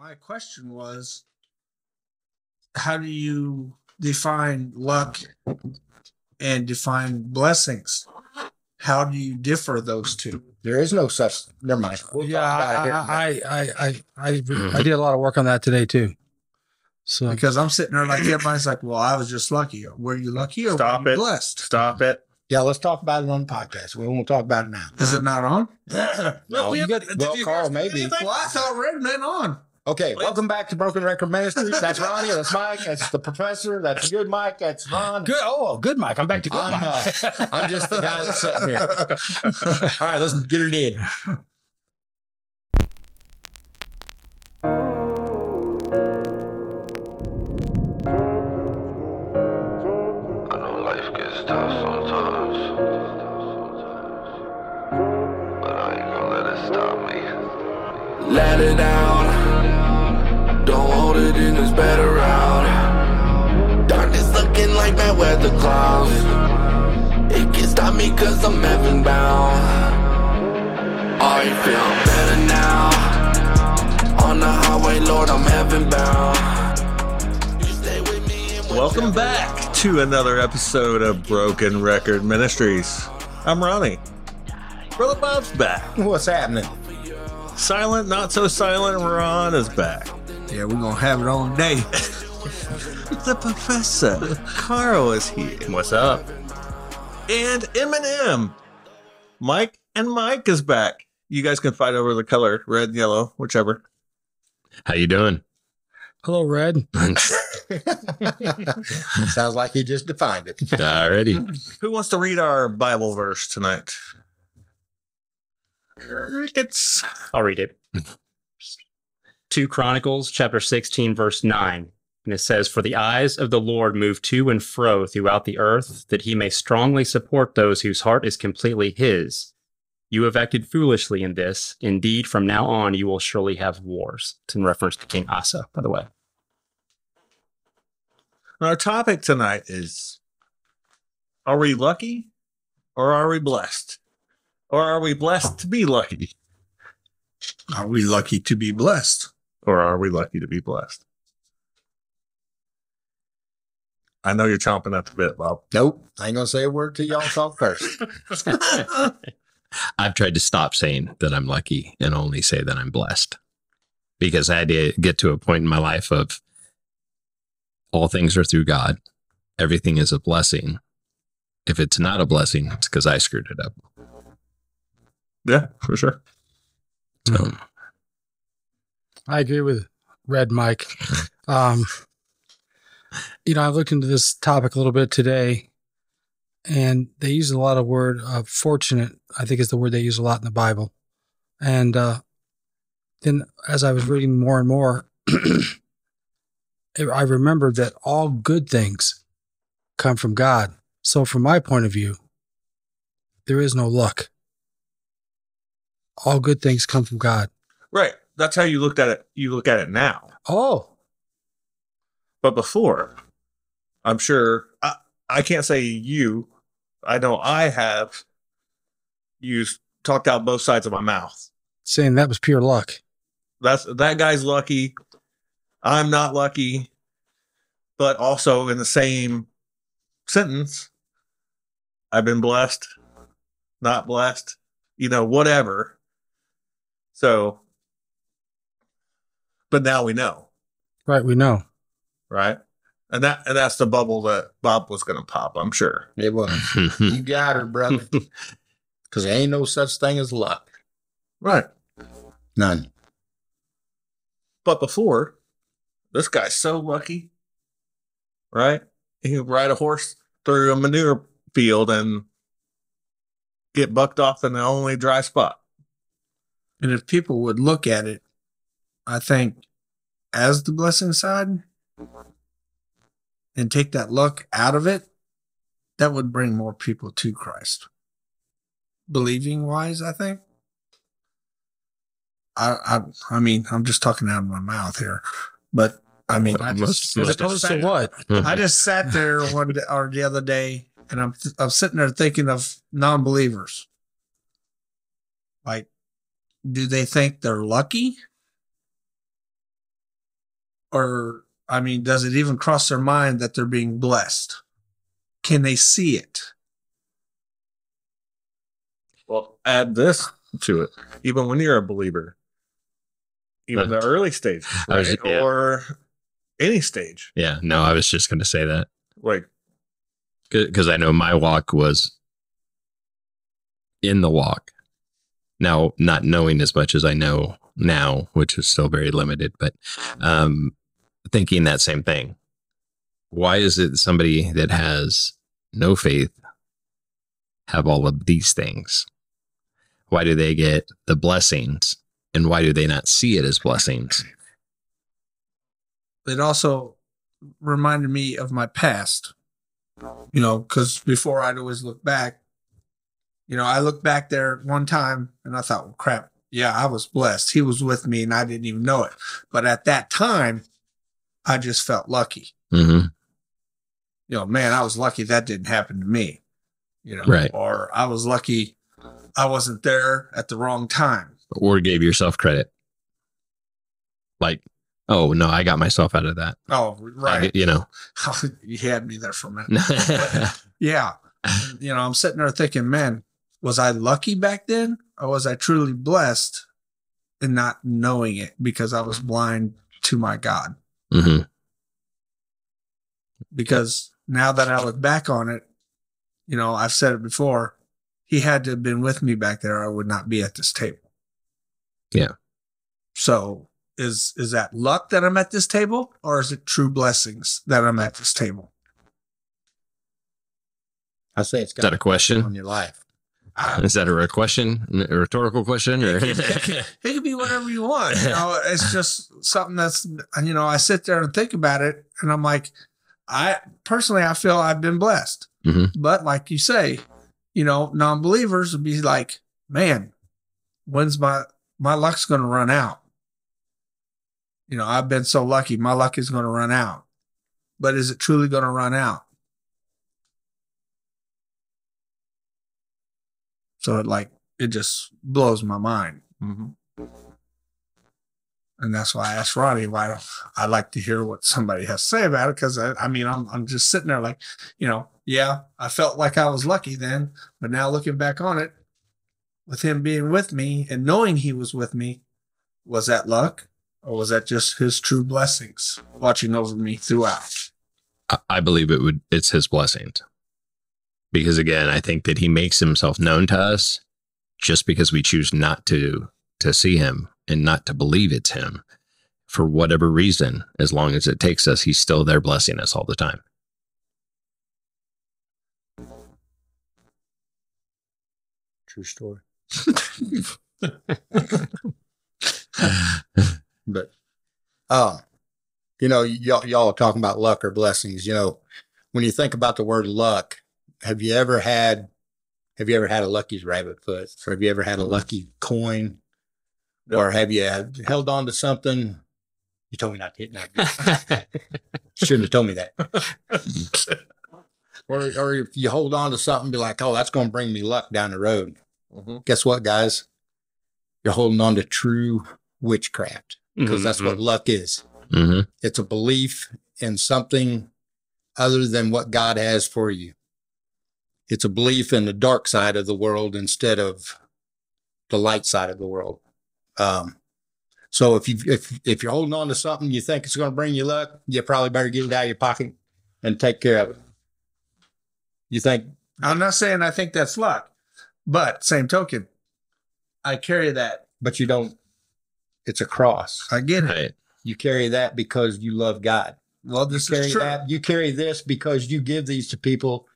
my question was how do you define luck and define blessings? How do you differ those two? There is no such. Never mind. We'll yeah, talk about it here. I, I, I, I, I, I did a lot of work on that today too. So Because I'm sitting there like everybody's like, well, I was just lucky. Were you lucky or Stop were you it. blessed? Stop it. yeah, let's talk about it on the podcast. We won't talk about it now. Is it not on? no, you got- well, Carl, maybe. Well, I thought Red meant on. Okay, welcome back to Broken Record Ministries. That's Ronnie. That's Mike. That's the professor. That's good Mike. That's Ron. good. Oh, good, Mike. I'm back to good. I'm, Mike. uh, I'm just the guy that's sitting here. All right, let's get it in. I know life it in, it's better out. Darkness looking like bad weather clouds. It can stop me cause I'm heaven bound. I feel better now. On the highway, Lord, I'm heaven bound. You stay with me and Welcome you're back to another episode of Broken Record Ministries. I'm Ronnie. Brother Bob's back. What's happening? Silent, not so silent, Ron is back. Yeah, we're gonna have it all day. The professor, Carl, is here. What's up? And Eminem. Mike and Mike is back. You guys can fight over the color, red and yellow, whichever. How you doing? Hello, Red. Sounds like he just defined it. Already. Who wants to read our Bible verse tonight? It's I'll read it. 2 Chronicles chapter 16 verse 9. And it says, For the eyes of the Lord move to and fro throughout the earth, that he may strongly support those whose heart is completely his. You have acted foolishly in this. Indeed, from now on you will surely have wars. It's in reference to King Asa, by the way. our topic tonight is Are we lucky or are we blessed? Or are we blessed to be lucky? Are we lucky to be blessed? Or are we lucky to be blessed? I know you're chomping at the bit, Bob. Nope. I ain't gonna say a word to y'all talk first. I've tried to stop saying that I'm lucky and only say that I'm blessed because I had to get to a point in my life of all things are through God. Everything is a blessing. If it's not a blessing, it's because I screwed it up. Yeah, for sure. So I agree with Red, Mike. Um, you know, I looked into this topic a little bit today, and they use a lot of word uh, fortunate. I think is the word they use a lot in the Bible. And uh, then, as I was reading more and more, I remembered that all good things come from God. So, from my point of view, there is no luck. All good things come from God. Right. That's how you looked at it. You look at it now. Oh, But before, I'm sure I, I can't say you. I know I have used talked out both sides of my mouth. saying that was pure luck. That's that guy's lucky. I'm not lucky. But also in the same sentence, I've been blessed, not blessed, you know, whatever. So, but now we know, Right, we know. right? And that and that's the bubble that Bob was going to pop. I'm sure. It was. You got her, brother. Because there ain't no such thing as luck. Right. None. But before, this guy's so lucky, right? He can ride a horse through a manure field and get bucked off in the only dry spot. And if people would look at it, I think as the blessing side and take that luck out of it, that would bring more people to Christ. Believing wise, I think. I, I I mean, I'm just talking out of my mouth here, but I mean, I just, As opposed to what? I just sat there one day, or the other day, and I'm I'm sitting there thinking of non-believers. Like, do they think they're lucky, Or, I mean, does it even cross their mind that they're being blessed? Can they see it? Well, add this to it. Even when you're a believer, even the early stage, I was- right? yeah. or any stage, Yeah. No, I was just going to say that like because I know my walk was in the walk. Now, not knowing as much as I know now, which is still very limited, but um, thinking that same thing. Why is it somebody that has no faith have all of these things? Why do they get the blessings and why do they not see it as blessings? It also reminded me of my past, you know, because before I'd always look back, you know, I looked back there one time and I thought, well, crap, yeah, I was blessed. He was with me and I didn't even know it. But at that time, I just felt lucky. hmm You know, man, I was lucky that didn't happen to me, you know, Right. or I was lucky I wasn't there at the wrong time. Or gave yourself credit. Like, oh, no, I got myself out of that. Oh, right. get- you know. you had me there for a minute. Yeah. you know, I'm sitting there thinking, man, was I lucky back then or was I truly blessed in not knowing it because I was blind to my God? Hmm Because now that I look back on it, you know, I've said it before, he had to have been with me back there. I would not be at this table. Yeah. So is, is that luck that I'm at this table or is it true blessings that I'm at this table? I say it's Is that a question on your life. Is that a question? A rhetorical question? Or? it could be whatever you want. You know, it's just something that's you know, I sit there and think about it and I'm like, I personally I feel I've been blessed. Mhm. But like you say, you know, non-believers would be like, man, when's my my luck's gonna run out? You know, I've been so lucky, my luck is gonna run out. But is it truly gonna run out? So it like it just blows my mind. mhm. and that's why I asked Ronnie why I like to hear what somebody has to say about it because I, I mean I'm I'm just sitting there like you know yeah I felt like I was lucky then but now looking back on it with him being with me and knowing he was with me was that luck or was that just his true blessings watching over me throughout I- I believe it would. It's his blessings, because again, I think that he makes himself known to us just because we choose not to to see him and not to believe it's him for whatever reason. As long as it takes us, he's still there blessing us all the time. True story. But, uh, you know, y'all, y'all are talking about luck or blessings. You know, when you think about the word luck, have you ever had, have you ever had a lucky's rabbit foot or have you ever had a lucky coin or have you held on to something? You told me not to hit that. Shouldn't have told me that. or, or if you hold on to something, be like, oh, that's going to bring me luck down the road. Mhm. Guess what, guys? You're holding on to true witchcraft because that's what luck is. hmm It's a belief in something other than what God has for you. It's a belief in the dark side of the world instead of the light side of the world. Um, so if you if if you're holding on to something you think it's going to bring you luck, you probably better get it out of your pocket and take care of it. You think I'm not saying I think that's luck but same token I carry that but you don't. It's a cross. I get it Right. You carry that because you love God. well You this carry is true that. You carry this because you give these to people,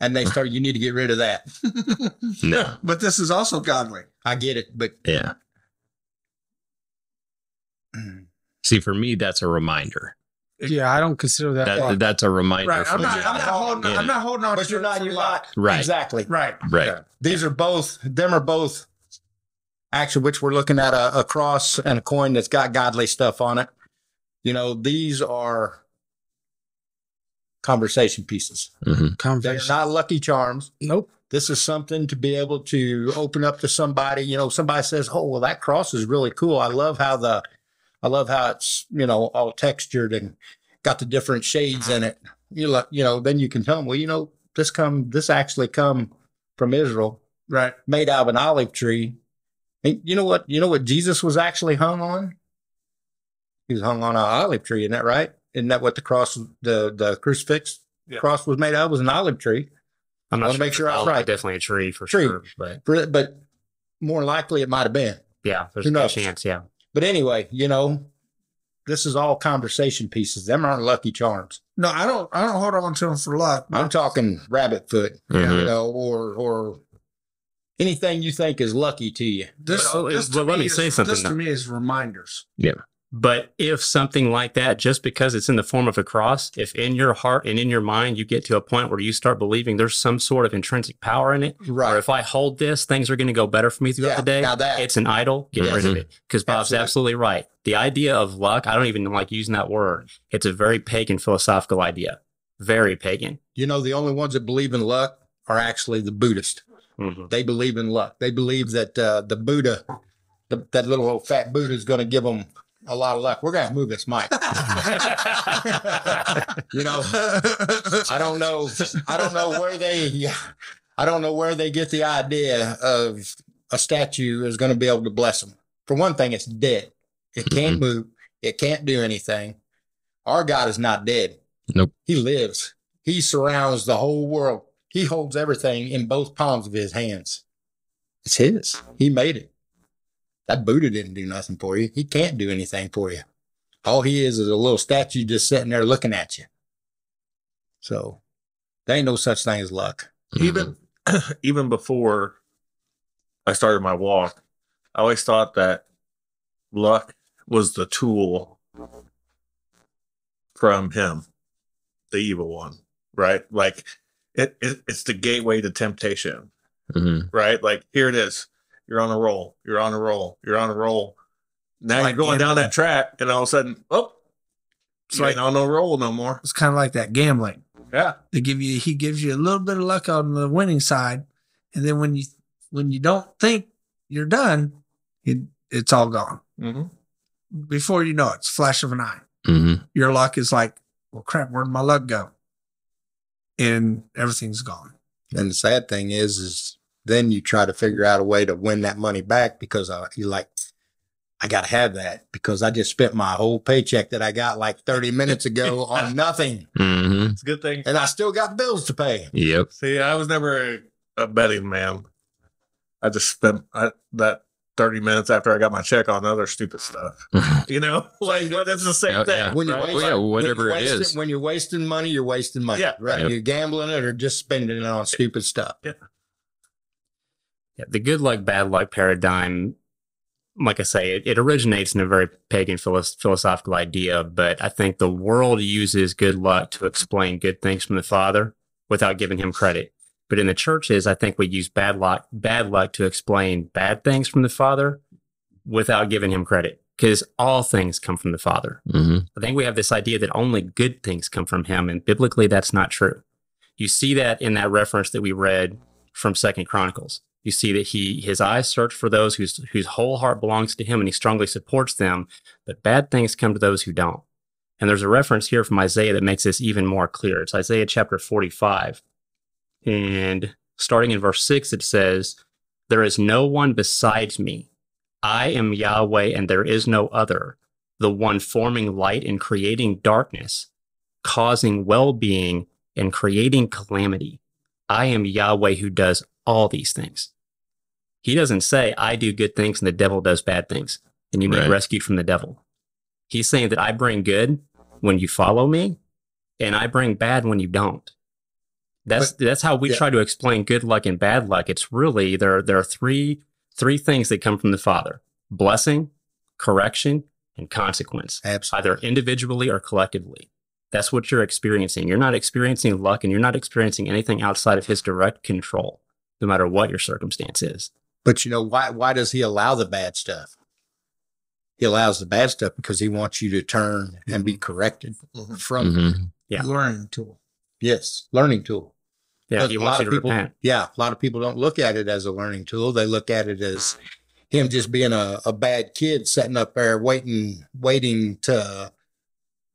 and they start. You need to get rid of that. No. but this is also godly I get it, but Yeah. See, for me, that's a reminder. Yeah, I don't consider that. That that's a reminder. Right. I'm not. I'm not holding. I'm not holding on. but to you're not. You're not. Right. Exactly. Right. Right. Yeah. These are both. Them are both. Actually, which we're looking at a, a cross and a coin that's got godly stuff on it. You know, these are conversation pieces. Mhm. They're not lucky charms. Nope. This is something to be able to open up to somebody. You know, somebody says, "Oh, well, that cross is really cool. I love how the, I love how it's, you know, all textured and got the different shades in it. You look, you know, then you can tell them, well, you know, this come, this actually come from Israel, Right. made out of an olive tree. And you know what? You know what Jesus was actually hung on? He was hung on an olive tree, isn't that right? Isn't that what the cross, the the crucifix Yeah. cross was made out of? Was an olive tree. I'm not Wanna sure make sure I was Oh, right. Definitely a tree for Tree. sure. But For- But more likely, it might have been. yeah, there's Who a chance. Yeah. But anyway, you know, this is all conversation pieces. Them aren't lucky charms. No, I don't. I don't hold on to them for luck. I'm talking rabbit foot, Mhm. you know, or or anything you think is lucky to you. This, Well, this well, to let me is- say something, This to me is reminders. But if something like that, just because it's in the form of a cross, if in your heart and in your mind you get to a point where you start believing there's some sort of intrinsic power in it, right. or Right. if I hold this, things are going to go better for me throughout Yeah, the day. now that- it's an idol. Get rid of it. Because Bob's Absolutely. absolutely right. The idea of luck, I don't even like using that word. It's a very pagan philosophical idea. Very pagan. You know, the only ones that believe in luck are actually the Buddhist. Mhm. They believe in luck. They believe that uh, the Buddha, the, that little old fat Buddha, is going to give them a lot of luck. We're to move this mic. you know, I don't know. I don't know where they. I don't know where they get the idea of a statue is going to be able to bless them. For one thing, it's dead. It can't mm-hmm. move. It can't do anything. Our God is not dead. Nope. He lives. He surrounds the whole world. He holds everything in both palms of his hands. It's his. He made it. That Buddha didn't do nothing for you. He can't do anything for you. All he is is a little statue just sitting there looking at you. So there ain't no such thing as luck. even even before I started my walk, I always thought that luck was the tool from him, the evil one, right? Like it, it it's the gateway to temptation, Mhm. right? Like here it is. You're on a roll. You're on a roll. You're on a roll. Now Like you're going down that track, and all of a sudden, oh, It's you like ain't on no roll no more. it's kind of like that gambling. Yeah, They give you he gives you a little bit of luck on the winning side, and then when you when you don't think you're done, it, it's all gone. hmm Before you know it, it's flash of an eye. Mhm. Your luck is like, well, crap, where'd my luck go? And everything's gone. And the sad thing is, is then you try to figure out a way to win that money back because uh, you're like, I got to have that because I just spent my whole paycheck that I got like 30 minutes ago on nothing. Mhm. it's a good thing. And I still got bills to pay. Yep. See, I was never a, a betting man. I just spent I, that 30 minutes after I got my check on other stupid stuff. You know, like well, that's the same Yeah, thing. yeah. When you're right? wasting, yeah, when whatever you're wasting- is. When you're wasting money, you're wasting money. Yeah, Right. Yep. You're gambling it or just spending it on stupid stuff. Yeah, the good luck, bad luck paradigm, like I say, it, it originates in a very pagan philos- philosophical idea, but I think the world uses good luck to explain good things from the Father without giving him credit. But in the churches, I think we use bad luck, bad luck to explain bad things from the Father without giving him credit. Because all things come from the Father. Mhm. I think we have this idea that only good things come from him, and biblically that's not true. You see that in that reference that we read from Second Chronicles. You see that he his eyes search for those whose whose whole heart belongs to him and he strongly supports them, but bad things come to those who don't. And there's a reference here from Isaiah that makes this even more clear. It's Isaiah chapter 45. And starting in verse 6 it says, "There is no one besides me. I am Yahweh and there is no other." the one forming light and creating darkness, causing well being and creating calamity. I am Yahweh who does all these things. He doesn't say, I do good things and the devil does bad things, and you need Right. rescued from the devil. He's saying that I bring good when you follow me, and I bring bad when you don't. That's that's how we yeah. try to explain good luck and bad luck. It's really there. There are three three things that come from the Father: blessing, correction, and consequence Absolutely. either individually or collectively. That's what you're experiencing. You're not experiencing luck and you're not experiencing anything outside of his direct control, no matter what your circumstance is. But you know why? Why does he allow the bad stuff? He allows the bad stuff because he wants you to turn and be corrected Mhm. from. Mhm. Yeah. Learning tool. Yes, learning tool. Yeah, he a wants lot you of to people- repent. Yeah, a lot of people don't look at it as a learning tool. They look at it as him just being a, a bad kid sitting up there waiting, waiting to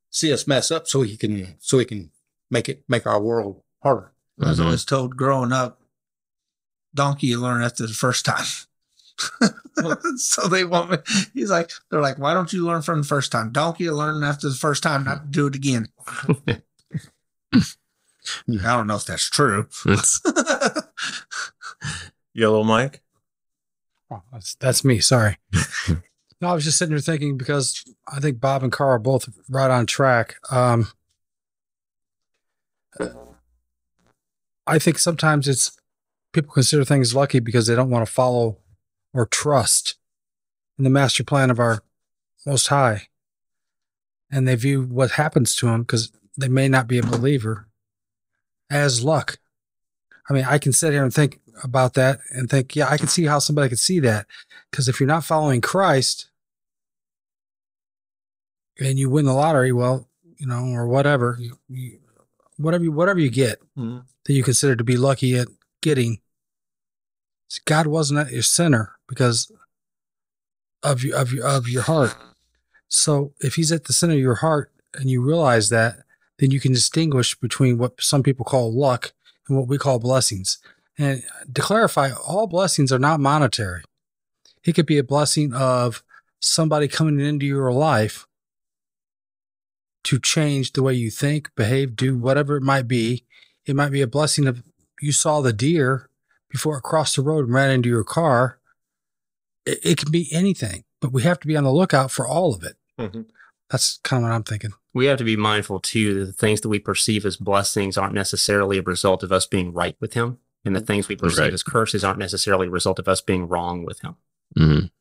see us mess up so he can, so he can make it, make our world harder. I was always told growing up, donkey you learn after the first time. so they want me. He's like, they're like, why don't you learn from the first time? Donkey you learn after the first time not to do it again. I don't know if that's true. Yellow Mike. Oh, that's that's me. Sorry. no, I was just sitting here thinking because I think Bob and Carl are both right on track. Um, I think sometimes it's people consider things lucky because they don't want to follow or trust in the master plan of our Most High, and they view what happens to them because they may not be a believer as luck. I mean, I can sit here and think about that and think, yeah, I can see how somebody could see that. Because if you're not following Christ and you win the lottery, well, you know, or whatever, you, you, whatever, you, whatever you get Mhm. that you consider to be lucky at getting, God wasn't at your center because of your of your of your heart. So if He's at the center of your heart and you realize that, then you can distinguish between what some people call luck and what we call blessings. And to clarify, all blessings are not monetary. It could be a blessing of somebody coming into your life to change the way you think, behave, do whatever it might be. It might be a blessing of you saw the deer before it crossed the road and ran into your car. It, it can be anything, but we have to be on the lookout for all of it. Mhm. That's kind of what I'm thinking. we have to be mindful too that the things that we perceive as blessings aren't necessarily a result of us being right with him and the things we perceive Right. as curses aren't necessarily a result of us being wrong with him Mhm.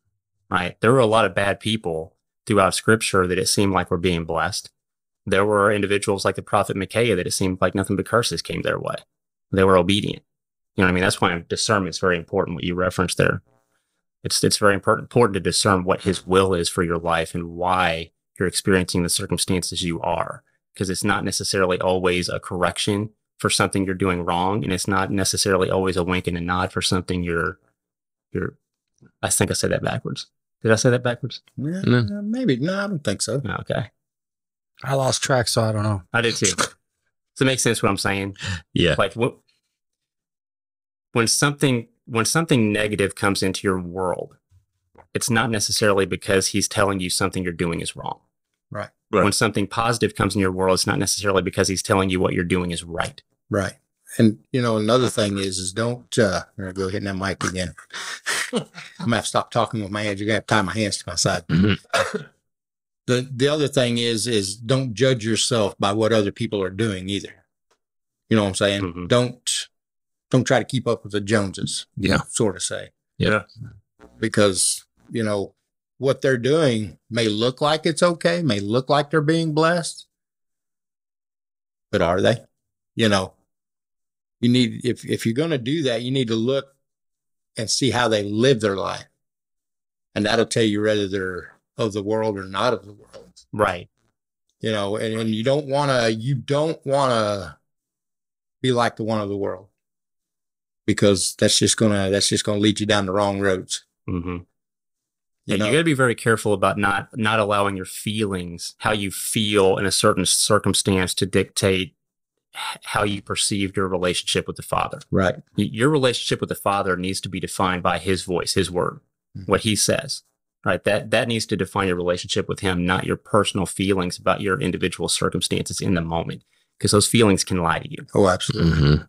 right there were a lot of bad people throughout scripture that it seemed like were being blessed there were individuals like the prophet micaiah that it seemed like nothing but curses came their way they were obedient you know what i mean that's why discernment is very important what you referenced there it's it's very important important to discern what his will is for your life and why you're experiencing the circumstances you are because it's not necessarily always a correction for something you're doing wrong and it's not necessarily always a wink and a nod for something you're you're i think i said that backwards did i say that backwards Yeah, No. Uh, maybe. No, I don't think so. Oh, okay I lost track, so I don't know. i did too does it make sense what i'm saying Yeah. like what when something when something negative comes into your world it's not necessarily because he's telling you something you're doing is wrong Right. Right. when something positive comes in your world it's not necessarily because he's telling you what you're doing is right Right. And you know, another thing is, is don't uh I'm gonna go hitting that mic again. I'm gonna have to stop talking with my hands. You're gonna have to tie my hands to my side. Mhm. The the other thing is, is don't judge yourself by what other people are doing either. You know what I'm saying? Mhm. Don't don't try to keep up with the Joneses, Yeah. sort of say. Yeah. Because, you know, what they're doing may look like it's okay, may look like they're being blessed. But are they? You know, you need if if you're going to do that, you need to look and see how they live their life. And that'll tell you whether they're of the world or not of the world. right You know, and, and you don't want to you don't want to be like the one of the world. Because that's just going to that's just going to lead you down the wrong roads. mm-hmm. You Yeah, know? you got to be very careful about not not allowing your feelings, how you feel in a certain circumstance, to dictate how you perceive your relationship with the Father. right. Your relationship with the Father needs to be defined by His voice, His word, Mhm. what He says. Right. That that needs to define your relationship with Him, not your personal feelings about your individual circumstances in the moment, because those feelings can lie to you. Oh, absolutely. Mhm.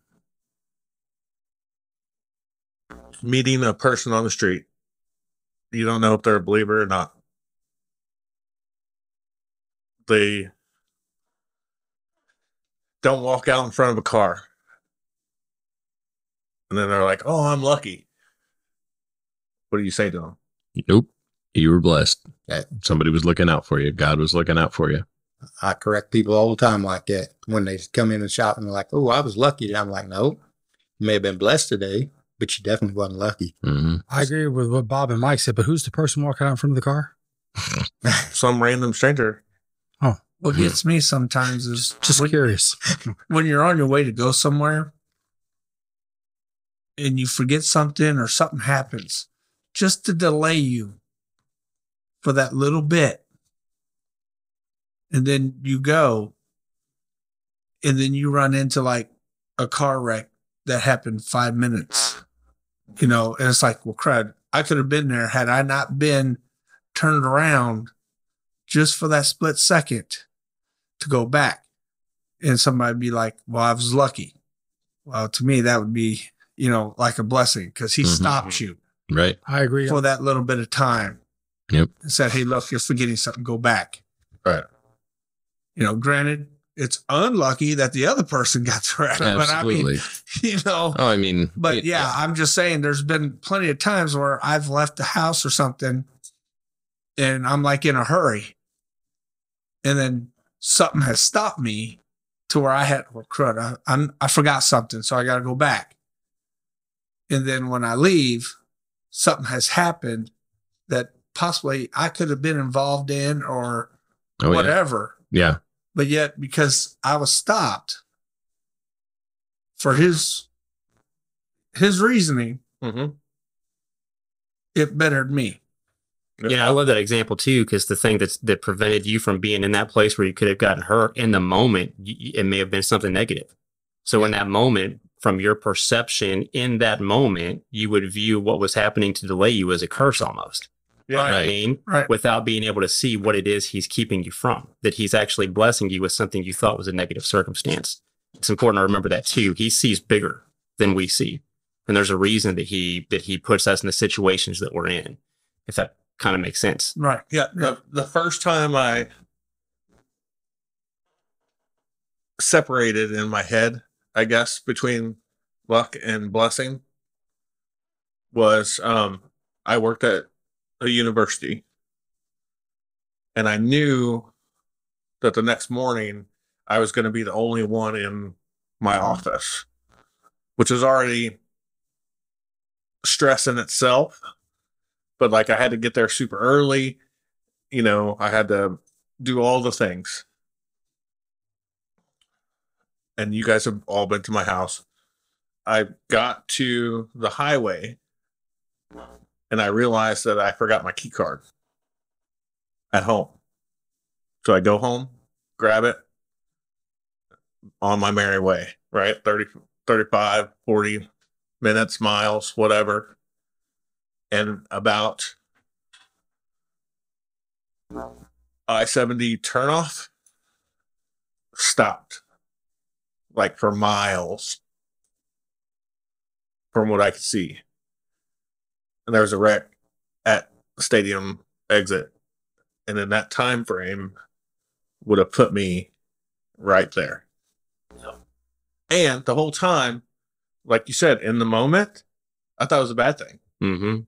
Meeting a person on the street. You don't know if they're a believer or not. They don't walk out in front of a car. And then they're like, oh, I'm lucky. What do you say to them? Nope. You were blessed. Yeah. Somebody was looking out for you. God was looking out for you. I correct people all the time like that when they come in and shop and they're like, "Oh, I was lucky." And I'm like, "No, you may have been blessed today, but she definitely wasn't lucky." hmm I agree with what Bob and Mike said, but who's the person walking out in front of the car? Some random stranger. Oh. What gets me sometimes is Just when, curious. when you're on your way to go somewhere and you forget something or something happens just to delay you for that little bit. And then you go and then you run into like a car wreck that happened five minutes. You know, and it's like, well, crud, I could have been there had I not been turned around just for that split second to go back. And somebody be like, well, I was lucky. Well, to me, that would be, you know, like a blessing because he Mhm. stopped you Right. I agree. for that little bit of time. Yep. And said, hey, look, you're forgetting something, go back. Right. You know, granted, it's unlucky that the other person got the wreck, but I mean, Absolutely. you know, oh, I mean, but it- yeah, I'm just saying there's been plenty of times where I've left the house or something and I'm like in a hurry. And then something has stopped me to where I had, well, crud, I, I'm, I forgot something. So I got to go back. And then when I leave, something has happened that possibly I could have been involved in or Oh, yeah. whatever. Yeah. But yet, because I was stopped for his his reasoning, Mm-hmm. it bettered me. Yeah, I love that example too, because the thing that's that prevented you from being in that place where you could have gotten hurt in the moment, it may have been something negative. So in that moment, from your perception in that moment, you would view what was happening to delay you as a curse almost. Yeah. You know what I Right. mean? Right. Without being able to see what it is he's keeping you from, that he's actually blessing you with something you thought was a negative circumstance. It's important to remember that too. He sees bigger than we see. And there's a reason that he that he puts us in the situations that we're in. If that kind of makes sense. Right. Yeah. The, the first time I separated in my head, I guess, between luck and blessing was um I worked at a university and I knew that the next morning I was going to be the only one in my office, which is already stress in itself. But like I had to get there super early, you know, I had to do all the things. And you guys have all been to my house. I got to the highway and I realized that I forgot my key card at home. So I go home, grab it on my merry way, right? 30, 35, 40 minutes, miles, whatever. And about I 70 turnoff stopped like for miles from what I could see. And there was a wreck at the stadium exit. And in that time frame would have put me right there. And the whole time, like you said, in the moment, I thought it was a bad thing Mm-hmm.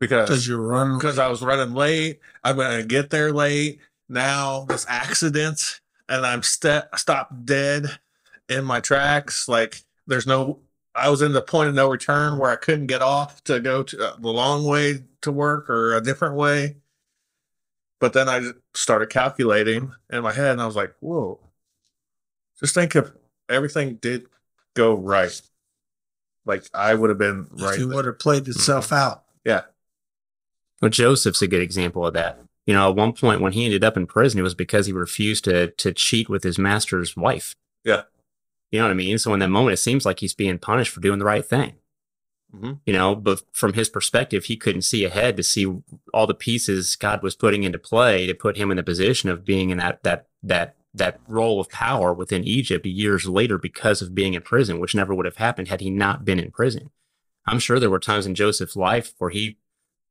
Because because you're running. because I was running late. I'm gonna get there late. Now this accident, and I'm st- stopped dead in my tracks. Like there's no. I was in the point of no return where I couldn't get off to go to uh, the long way to work or a different way. But then I started calculating in my head, and I was like, "Whoa!" Just think if everything did go right, like I would have been right. It would have played itself out. Yeah, Well, Joseph's a good example of that. You know, at one point when he ended up in prison, it was because he refused to to cheat with his master's wife. Yeah. You know what I mean? So in that moment, it seems like he's being punished for doing the right thing. Mhm. You know, but from his perspective, he couldn't see ahead to see all the pieces God was putting into play to put him in the position of being in that that that that role of power within Egypt years later because of being in prison, which never would have happened had he not been in prison. I'm sure there were times in Joseph's life where he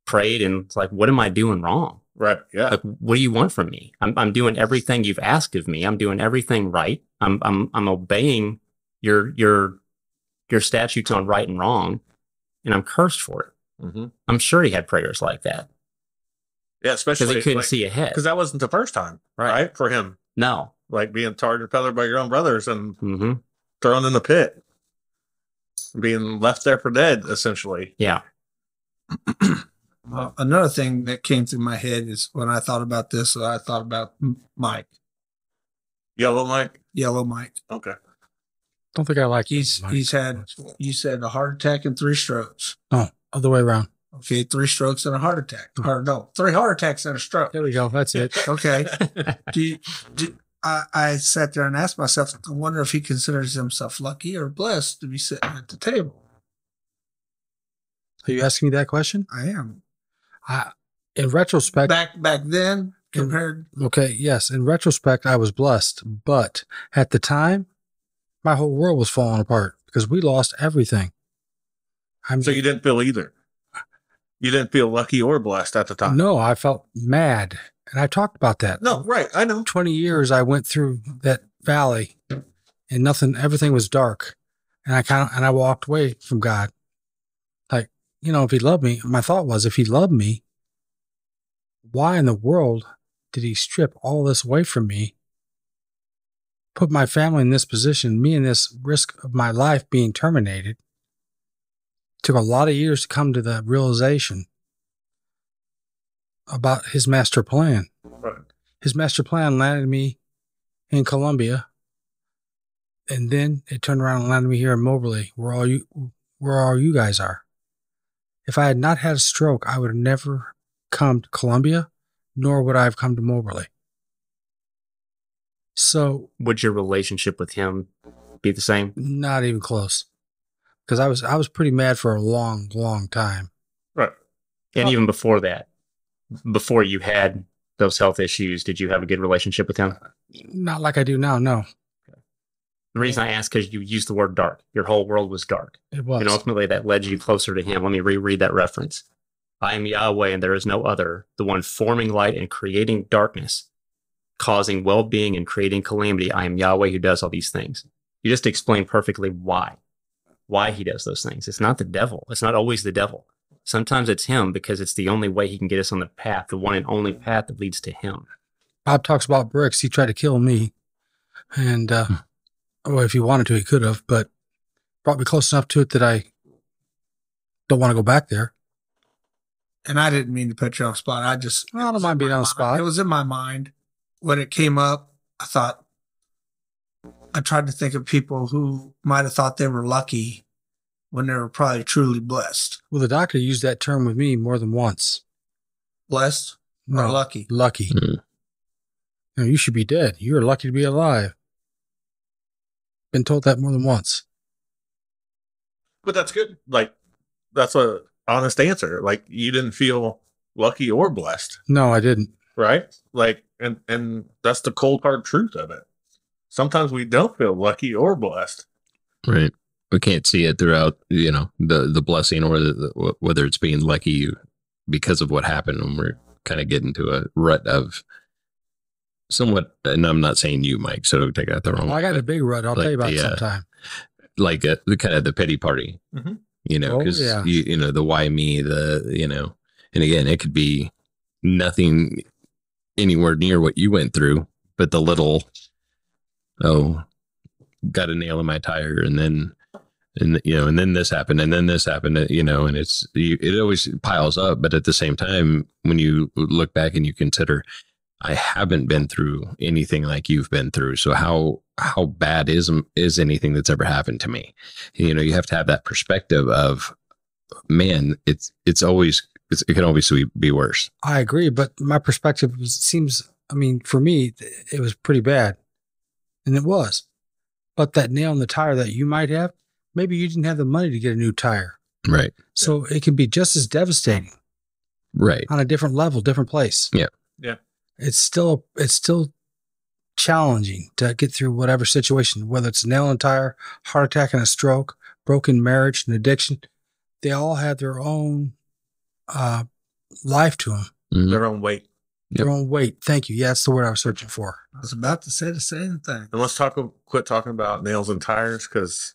prayed and it's like, what am I doing wrong? Right. Yeah. Like, what do you want from me? I'm, I'm doing everything you've asked of me. I'm doing everything right. I'm, I'm, I'm obeying your, your, your statutes on right and wrong, and I'm cursed for it. Mm-hmm. I'm sure he had prayers like that Yeah, Especially because he couldn't like, see ahead. because that wasn't the first time, Right. right. For him, No. like being tarred and feathered by your own brothers and hmm thrown in the pit, being left there for dead, essentially. Yeah. Uh, another thing that came through my head is when I thought about this, I thought about Mike, Yellow Mike. Yellow Mike. Okay. Don't think I like He's Mike he's had you said a heart attack and three strokes. no other way around. Okay, three strokes and a heart attack. Or no, three heart attacks and a stroke. There we go. That's it. Okay. do you, do, I, I sat there and asked myself, I wonder if he considers himself lucky or blessed to be sitting at the table. Are you asking me that question? I am. I, in retrospect, Back back then, compared okay, yes, in retrospect, I was blessed, but at the time, my whole world was falling apart because we lost everything. I'm So you didn't feel either. You didn't feel lucky or blessed at the time. no, I felt mad, and I talked about that. No, right. I know. 20 years I went through that valley and nothing, everything was dark. And I kind of, and I walked away from God. You know, if he loved me, my thought was, if he loved me, why in the world did he strip all this away from me? Put my family in this position, me in this risk of my life being terminated. Took a lot of years to come to the realization about his master plan Right. his master plan landed me in Columbia, and then it turned around and landed me here in Moberly, where all you where all you guys are. If I had not had a stroke, I would have never come to Columbia, nor would I have come to Moberly. So Would your relationship with him be the same? not even close, because I was I was pretty mad for a long, long time. Right. And Oh. even before that, before you had those health issues, did you have a good relationship with him? Not like I do now. No, The reason I ask because you used the word dark. Your whole world was dark. it was. And ultimately that led you closer to him. Let me reread that reference. I am Yahweh and there is no other, the one forming light and creating darkness, causing well being and creating calamity. I am Yahweh who does all these things. You just explained perfectly why, why he does those things. It's not the devil. It's not always the devil. Sometimes it's him because it's the only way he can get us on the path, the one and only path that leads to him. Bob talks about bricks. He tried to kill me. And, uh, well, if he wanted to, he could have, but brought me close enough to it that I don't want to go back there. and I didn't mean to put you on the spot. I just Well, I don't mind being on the spot. It was in my mind when it came up. I thought I tried to think of people who might have thought they were lucky when they were probably truly blessed. Well, the doctor used that term with me more than once. Blessed or No, lucky. lucky. Mm. No, you should be dead. You are lucky to be alive. Been told that more than once. But that's good. Like that's a honest answer. Like you didn't feel lucky or blessed, No, I didn't. right? Like and and that's the cold hard truth of it. Sometimes we don't feel lucky or blessed. Right. We can't see it throughout, you know, the the blessing or the, the, whether it's being lucky because of what happened, and we're kind of getting to a rut of somewhat. And I'm not saying you, Mike, so don't take that the wrong. Well, I got a big rut. I'll Like tell you about it the, uh, sometime. like uh the kind of the pity party, Mhm. you know, Oh, because yeah. you you know the why me, the you know, and again, it could be nothing anywhere near what you went through, but the little oh, got a nail in my tire, and then and you know, and then this happened, and then this happened, uh, you know, and it's you, it always piles up, but at the same time, when you look back and you consider. I haven't been through anything like you've been through. So how how bad is is anything that's ever happened to me? You know, you have to have that perspective of, man, it's it's always it's, it can always be, be worse. I agree, but my perspective was, seems, I mean, for me, it was pretty bad. And it was. But that nail in the tire that you might have, maybe you didn't have the money to get a new tire. Right. So it can be just as devastating Right. on a different level, different place. Yeah. Yeah. It's still, it's still challenging to get through whatever situation, whether it's a nail and tire, heart attack and a stroke, broken marriage and addiction. They all have their own uh, life to them, Mhm. Their own weight. their own weight. Thank you. Yeah, that's the word I was searching for. I was about to say the same thing. And let's talk quit talking about nails and tires because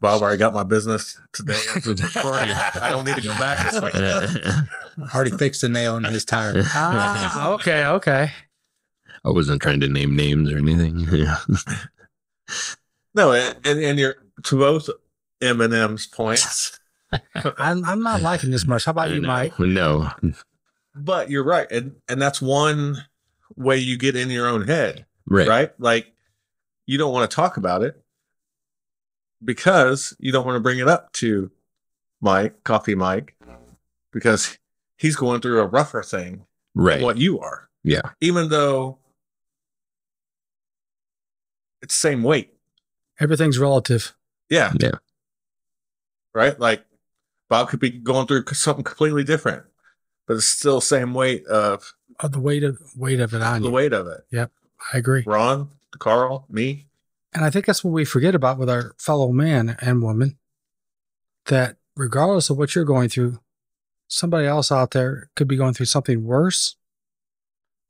Bob already got my business today. I don't need to go back this week. Already fixed a nail in his tire. Ah, okay, okay. I wasn't trying to name names or anything. Yeah. No, and, and and you're to both Eminem's points, I'm, I'm not liking this much. How about you, no, Mike? No. but you're right, and and that's one way you get in your own head, Right. right? Like you don't want to talk about it because you don't want to bring it up to Mike, Coffee Mike, because he's going through a rougher thing Right. than what you are. Yeah. Even though it's same weight. Everything's relative. Yeah. Yeah. Right? Like Bob could be going through something completely different, but it's still same weight of the weight of weight of it on you. the you. weight of it. Yep. I agree. Ron, Carl, me. And I think that's what we forget about with our fellow man and woman that regardless of what you're going through, somebody else out there could be going through something worse.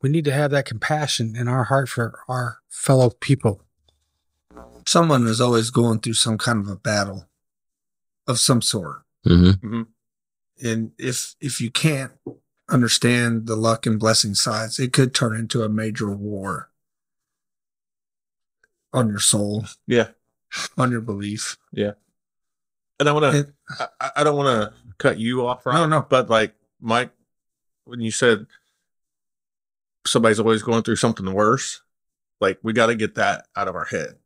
We need to have that compassion in our heart for our fellow people. Someone is always going through some kind of a battle of some sort. hmm And if if you can't understand the luck and blessing sides, it could turn into a major war on your soul, Yeah. on your belief. Yeah. And I want to, I, I don't want to cut you off, i don't know. But like Mike, when you said somebody's always going through something worse, like we got to get that out of our head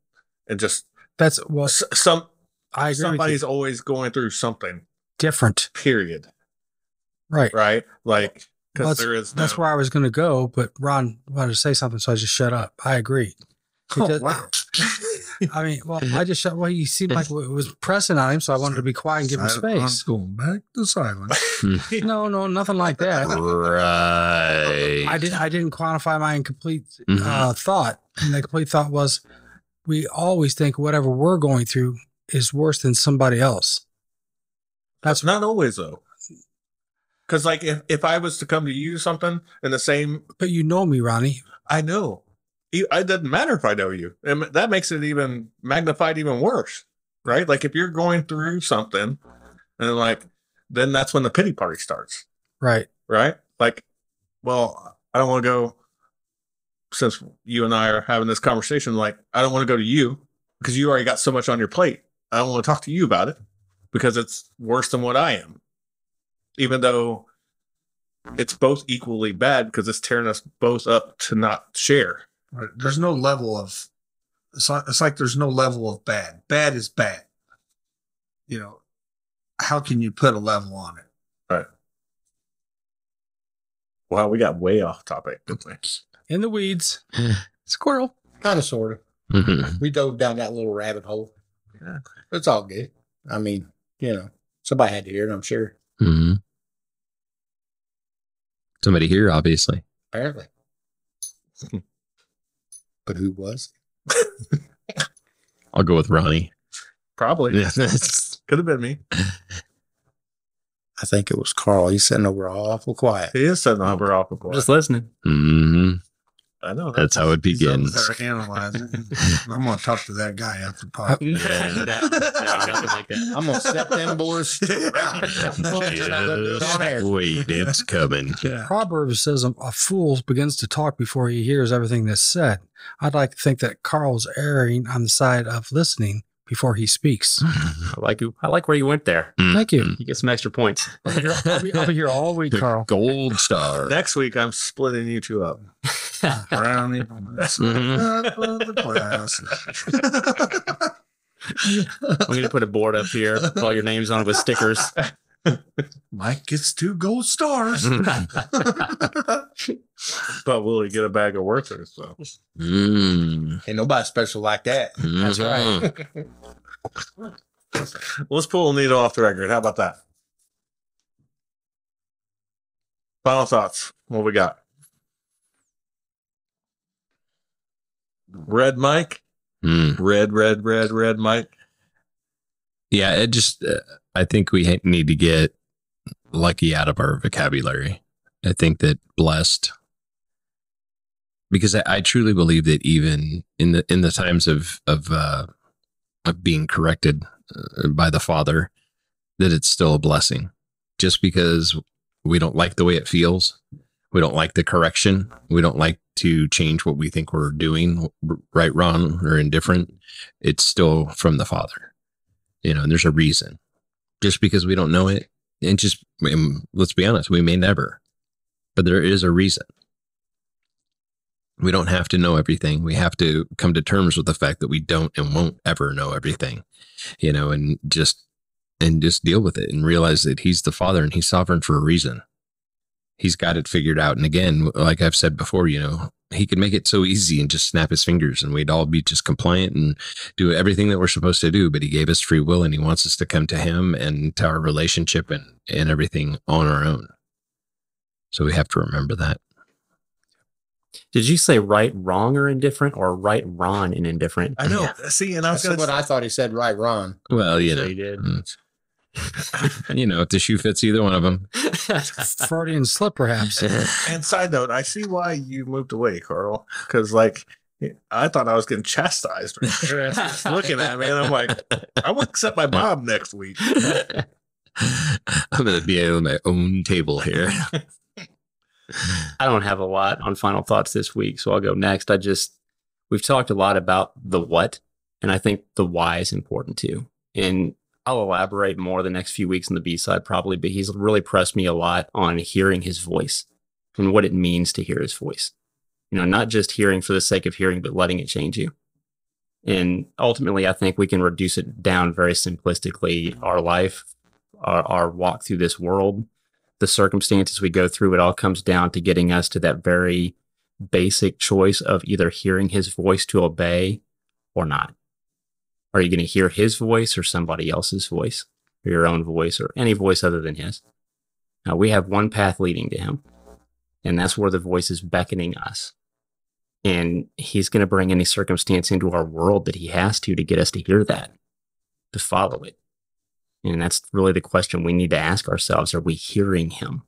and just That's well, s- some I agree. Somebody's always going through something. different, Period. right? Right? Like because Well, there is That's where I was going to go, but Ron wanted to say something, so I just shut up. I agree. Oh, wow. I mean, well, I just shut. Well, he seemed like it was pressing on him, so I wanted to be quiet and give him I- I'm space. going back to silence. No, no, nothing like that. Right. I didn't. I didn't quantify my incomplete Mhm. uh, thought, and the complete thought was, we always think whatever we're going through is worse than somebody else. That's not always though. Because like if, if I was to come to you something in the same, But you know me, Ronnie. I know. It doesn't matter if I know you, and that makes it even magnified even worse, right? Like if you're going through something, and like then that's when the pity party starts, Right. right? Like, well, I don't want to go. Since you and I are having this conversation, like I don't want to go to you because you already got so much on your plate. I don't want to talk to you about it because it's worse than what I am. Even though it's both equally bad because it's tearing us both up to not share. Right. There's no level of it's like, it's like there's no level of bad. Bad is bad. You know, how can you put a level on it? Right. Wow, we got way off topic. didn't? In the weeds. Squirrel. Kind of, sort of. Mhm. We dove down that little rabbit hole. Yeah. It's all good. I mean, you know, somebody had to hear it, I'm sure. Mhm. Somebody here, obviously. Apparently. but who was? I'll go with Ronnie. Probably Yeah. could have been me. I think it was Carl. He's sitting over awful quiet. He is sitting over off of course. Just listening. Mhm. I know. That's how it begins. analyzing. I'm gonna talk to that guy after pod. no, like. I'm gonna set them boys. Just wait, it's coming. Yeah. Proverbs says a, a fool begins to talk before he hears everything that's said. I'd like to think that Carl's erring on the side of listening before he speaks. I like you. I like where you went there. Thank you. You get some extra points. I'll be, I'll be here all week, Carl. Gold star. Next week I'm splitting you two up. Brownie. Mhm. The glass. I'm going to put a board up here, with all your names on it with stickers. Mike gets two gold stars. But will he get a bag of Werther's though? Mm. Ain't nobody special like that. That's right. Let's pull a needle off the record. How about that? Final thoughts. What we got? Red Mike. Mm. Red, red, red, red Mike. Yeah, it just, uh, I think we need to get lucky out of our vocabulary. I think that blessed, because I, I truly believe that even in the in the times of of uh, of being corrected uh, by the Father, that it's still a blessing. Just because we don't like the way it feels, we don't like the correction, we don't like to change what we think we're doing right, wrong, or indifferent. It's still from the Father you know, and there's a reason. Just because we don't know it, and just um, let's be honest, we may never, but there is a reason. We don't have to know everything. We have to come to terms with the fact that we don't and won't ever know everything, you know, and just and just deal with it and realize that he's the father and he's sovereign for a reason. He's got it figured out. And again, like I've said before, you know, he could make it so easy and just snap his fingers and we'd all be just compliant and do everything that we're supposed to do. But he gave us free will and he wants us to come to him and to our relationship and, and everything on our own. So we have to remember that. Did you say right, wrong, or indifferent, or right, wrong, and indifferent? I know. See, and I was That's what I thought he said. Right, Ron. Well, you So know, you did. mm. you know, if the shoe fits either one of them. Freudian slip, perhaps. And side note, I see why you moved away, Carl. Because like I thought I was getting chastised. Right looking at me, and I'm like, I will accept my mom next week. I'm going to be on my own table here. I don't have a lot on final thoughts this week, so I'll go next. I just we've talked a lot about the what, and I think the why is important too. And I'll elaborate more the next few weeks on the B side probably, but he's really pressed me a lot on hearing his voice and what it means to hear his voice. You know, not just hearing for the sake of hearing, but letting it change you. And ultimately, I think we can reduce it down very simplistically. Our life, our, our walk through this world, the circumstances we go through, it all comes down to getting us to that very basic choice of either hearing his voice to obey or not. Are you going to hear his voice or somebody else's voice or your own voice or any voice other than his? Now we have one path leading to him, and that's where the voice is beckoning us. And he's going to bring any circumstance into our world that he has to to get us to hear that, to follow it. And that's really the question we need to ask ourselves. Are we hearing him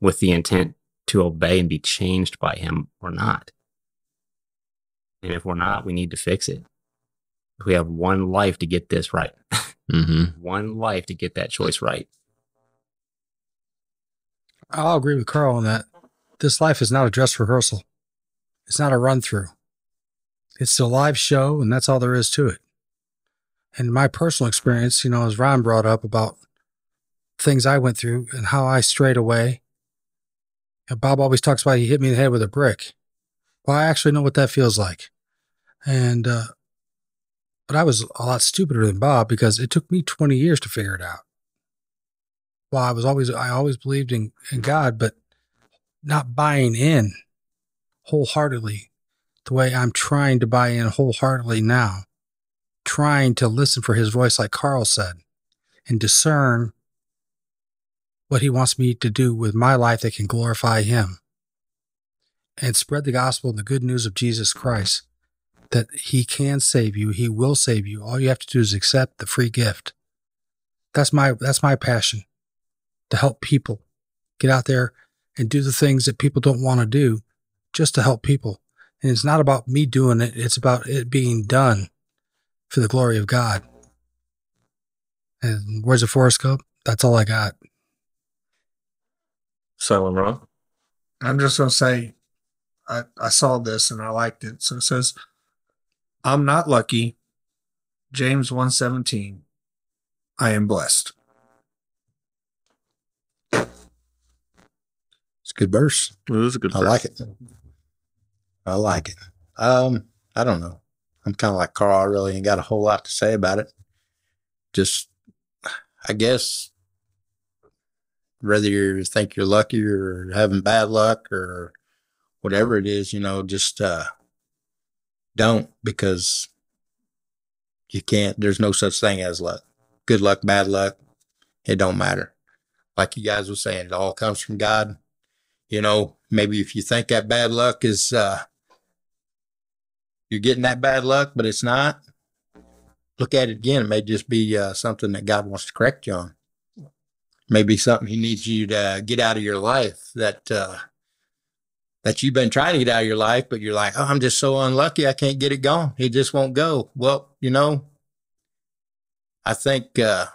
with the intent to obey and be changed by him or not? And if we're not, we need to fix it. We have one life to get this right, hmm one life to get that choice right. I'll agree with Carl on that. This life is not a dress rehearsal. It's not a run through. It's a live show, and that's all there is to it. And my personal experience, you know, as Ron brought up about things I went through and how I strayed away. And Bob always talks about he hit me in the head with a brick. Well, I actually know what that feels like. And, uh, but I was a lot stupider than Bob because it took me 20 years to figure it out. Well, I was always, I always believed in, in God, but not buying in wholeheartedly the way I'm trying to buy in wholeheartedly now, trying to listen for his voice, like Carl said, and discern what he wants me to do with my life that can glorify him and spread the gospel and the good news of Jesus Christ that he can save you, he will save you. All you have to do is accept the free gift. That's my that's my passion to help people get out there and do the things that people don't want to do just to help people. And it's not about me doing it, it's about it being done for the glory of God. And where's the forest go? That's all I got. Silent Ron. I'm just going to say, I, I saw this and I liked it. So it says, I'm not lucky. James 117. I am blessed. It's a good verse. It was a good. I like it. I like it. Um, I don't know. I'm kind of like Carl. I really ain't got a whole lot to say about it. Just, I guess, whether you think you're lucky or having bad luck or whatever it is, you know, just uh, don't because you can't. There's no such thing as luck. Good luck, bad luck, it don't matter. Like you guys were saying, it all comes from God. You know, maybe if you think that bad luck is uh, you're getting that bad luck, but it's not. Look at it again. It may just be uh, something that God wants to correct you on. Maybe something He needs you to get out of your life that uh, that you've been trying to get out of your life, but you're like, oh, I'm just so unlucky. I can't get it going. It just won't go. Well, you know, I think uh,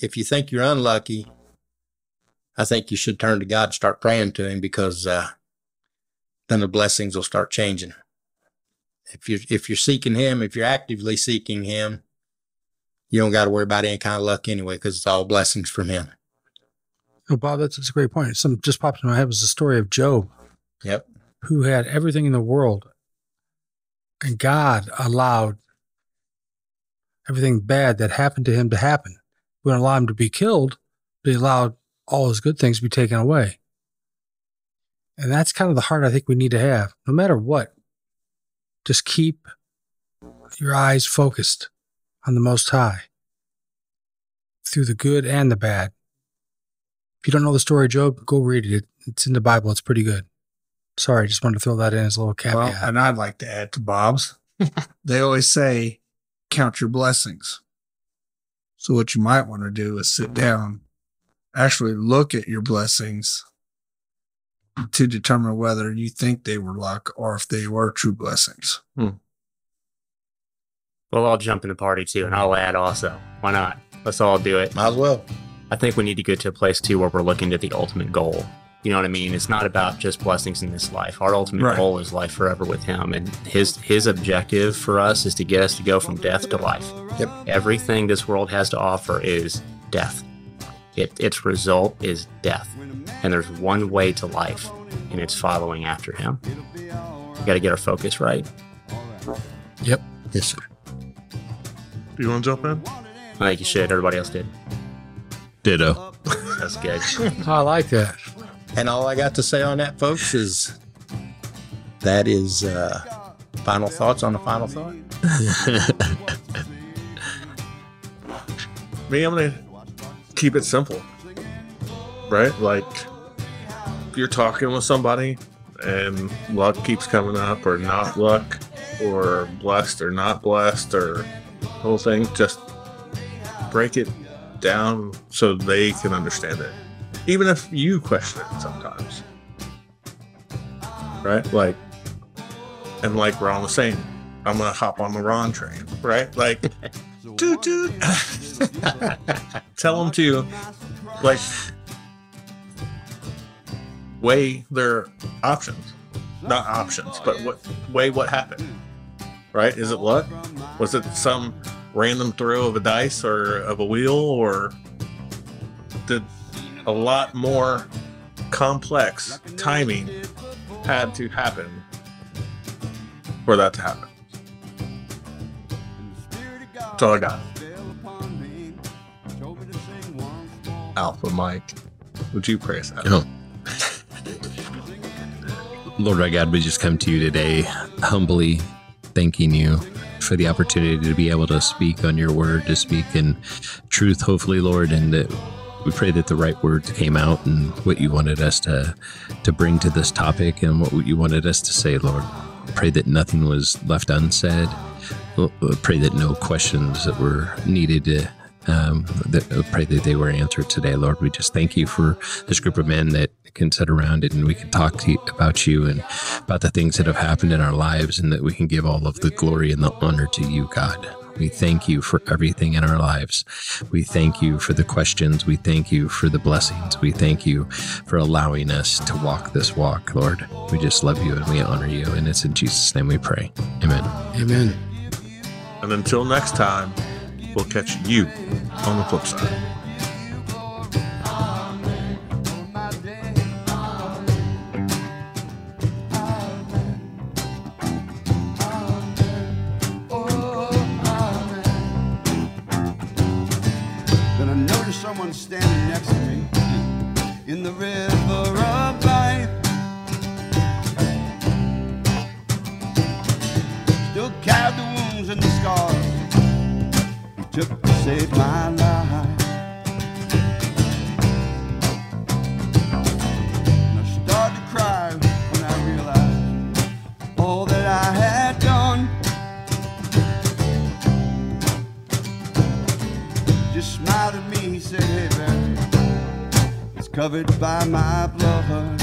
if you think you're unlucky, I think you should turn to God and start praying to Him because uh, then the blessings will start changing if you're if you're seeking him, if you're actively seeking him, you don't got to worry about any kind of luck anyway, because it's all blessings from him. Oh, Bob, that's, that's a great point. Something just popped in my head was the story of Job, Yep. who had everything in the world, and God allowed everything bad that happened to him to happen. We don't allow him to be killed, but he allowed all his good things to be taken away. And that's kind of the heart I think we need to have, no matter what. Just keep your eyes focused on the Most High through the good and the bad. If you don't know the story of Job, go read it. It's in the Bible. It's pretty good. Sorry, just wanted to throw that in as a little caveat. Well, and I'd like to add to Bob's. they always say, count your blessings. So what you might want to do is sit down, actually look at your blessings to determine whether you think they were luck or if they were true blessings. Hmm. Well, I'll jump in the party too, and I'll add also. Why not? Let's all do it. Might as well. I think we need to get to a place too where we're looking to the ultimate goal. You know what I mean? It's not about just blessings in this life. Our ultimate Right. goal is life forever with Him, and His His objective for us is to get us to go from death to life. Yep. Everything this world has to offer is death. It, its result is death, and there's one way to life, and it's following after Him. We got to get our focus right. yep. Yes, sir. Do you want to jump in? I think you should. Everybody else did. Ditto. That's good. I like that. And all I got to say on that, folks, is that is uh, final thoughts on the final thought. Me, I'm gonna keep it simple, right? Like, if you're talking with somebody and luck keeps coming up, or not luck, or blessed or not blessed, or whole thing, just break it down so they can understand it. Even if you question it sometimes, right? Like, and like we're Ron was saying, I'm gonna hop on the Ron train, right? Like, toot toot. Tell them to, like, weigh their options. Not options, but what weigh what happened. Right? Is it luck? Was it some random throw of a dice or of a wheel, or did a lot more complex timing had to happen for that to happen? That's all I got. Alpha Mike, would you pray us out? Oh. Lord our God, we just come to you today humbly thanking you for the opportunity to be able to speak on your word, to speak in truth, hopefully, Lord, and that we pray that the right words came out and what you wanted us to to bring to this topic and what you wanted us to say, Lord. Pray that nothing was left unsaid. Pray that no questions that were needed to um, that, pray that they were answered today, Lord. We just thank you for this group of men that can sit around it and we can talk to you, about you and about the things that have happened in our lives, and that we can give all of the glory and the honor to you, God. We thank you for everything in our lives. We thank you for the questions. We thank you for the blessings. We thank you for allowing us to walk this walk, Lord. We just love you and we honor you. And it's in Jesus' name we pray. Amen. Amen. And until next time, we'll catch you on the flip side. Noticed someone standing next to me in the river of life. Still carried the wounds and the scars he took to save my life. Hey, Barry, it's covered by my blood.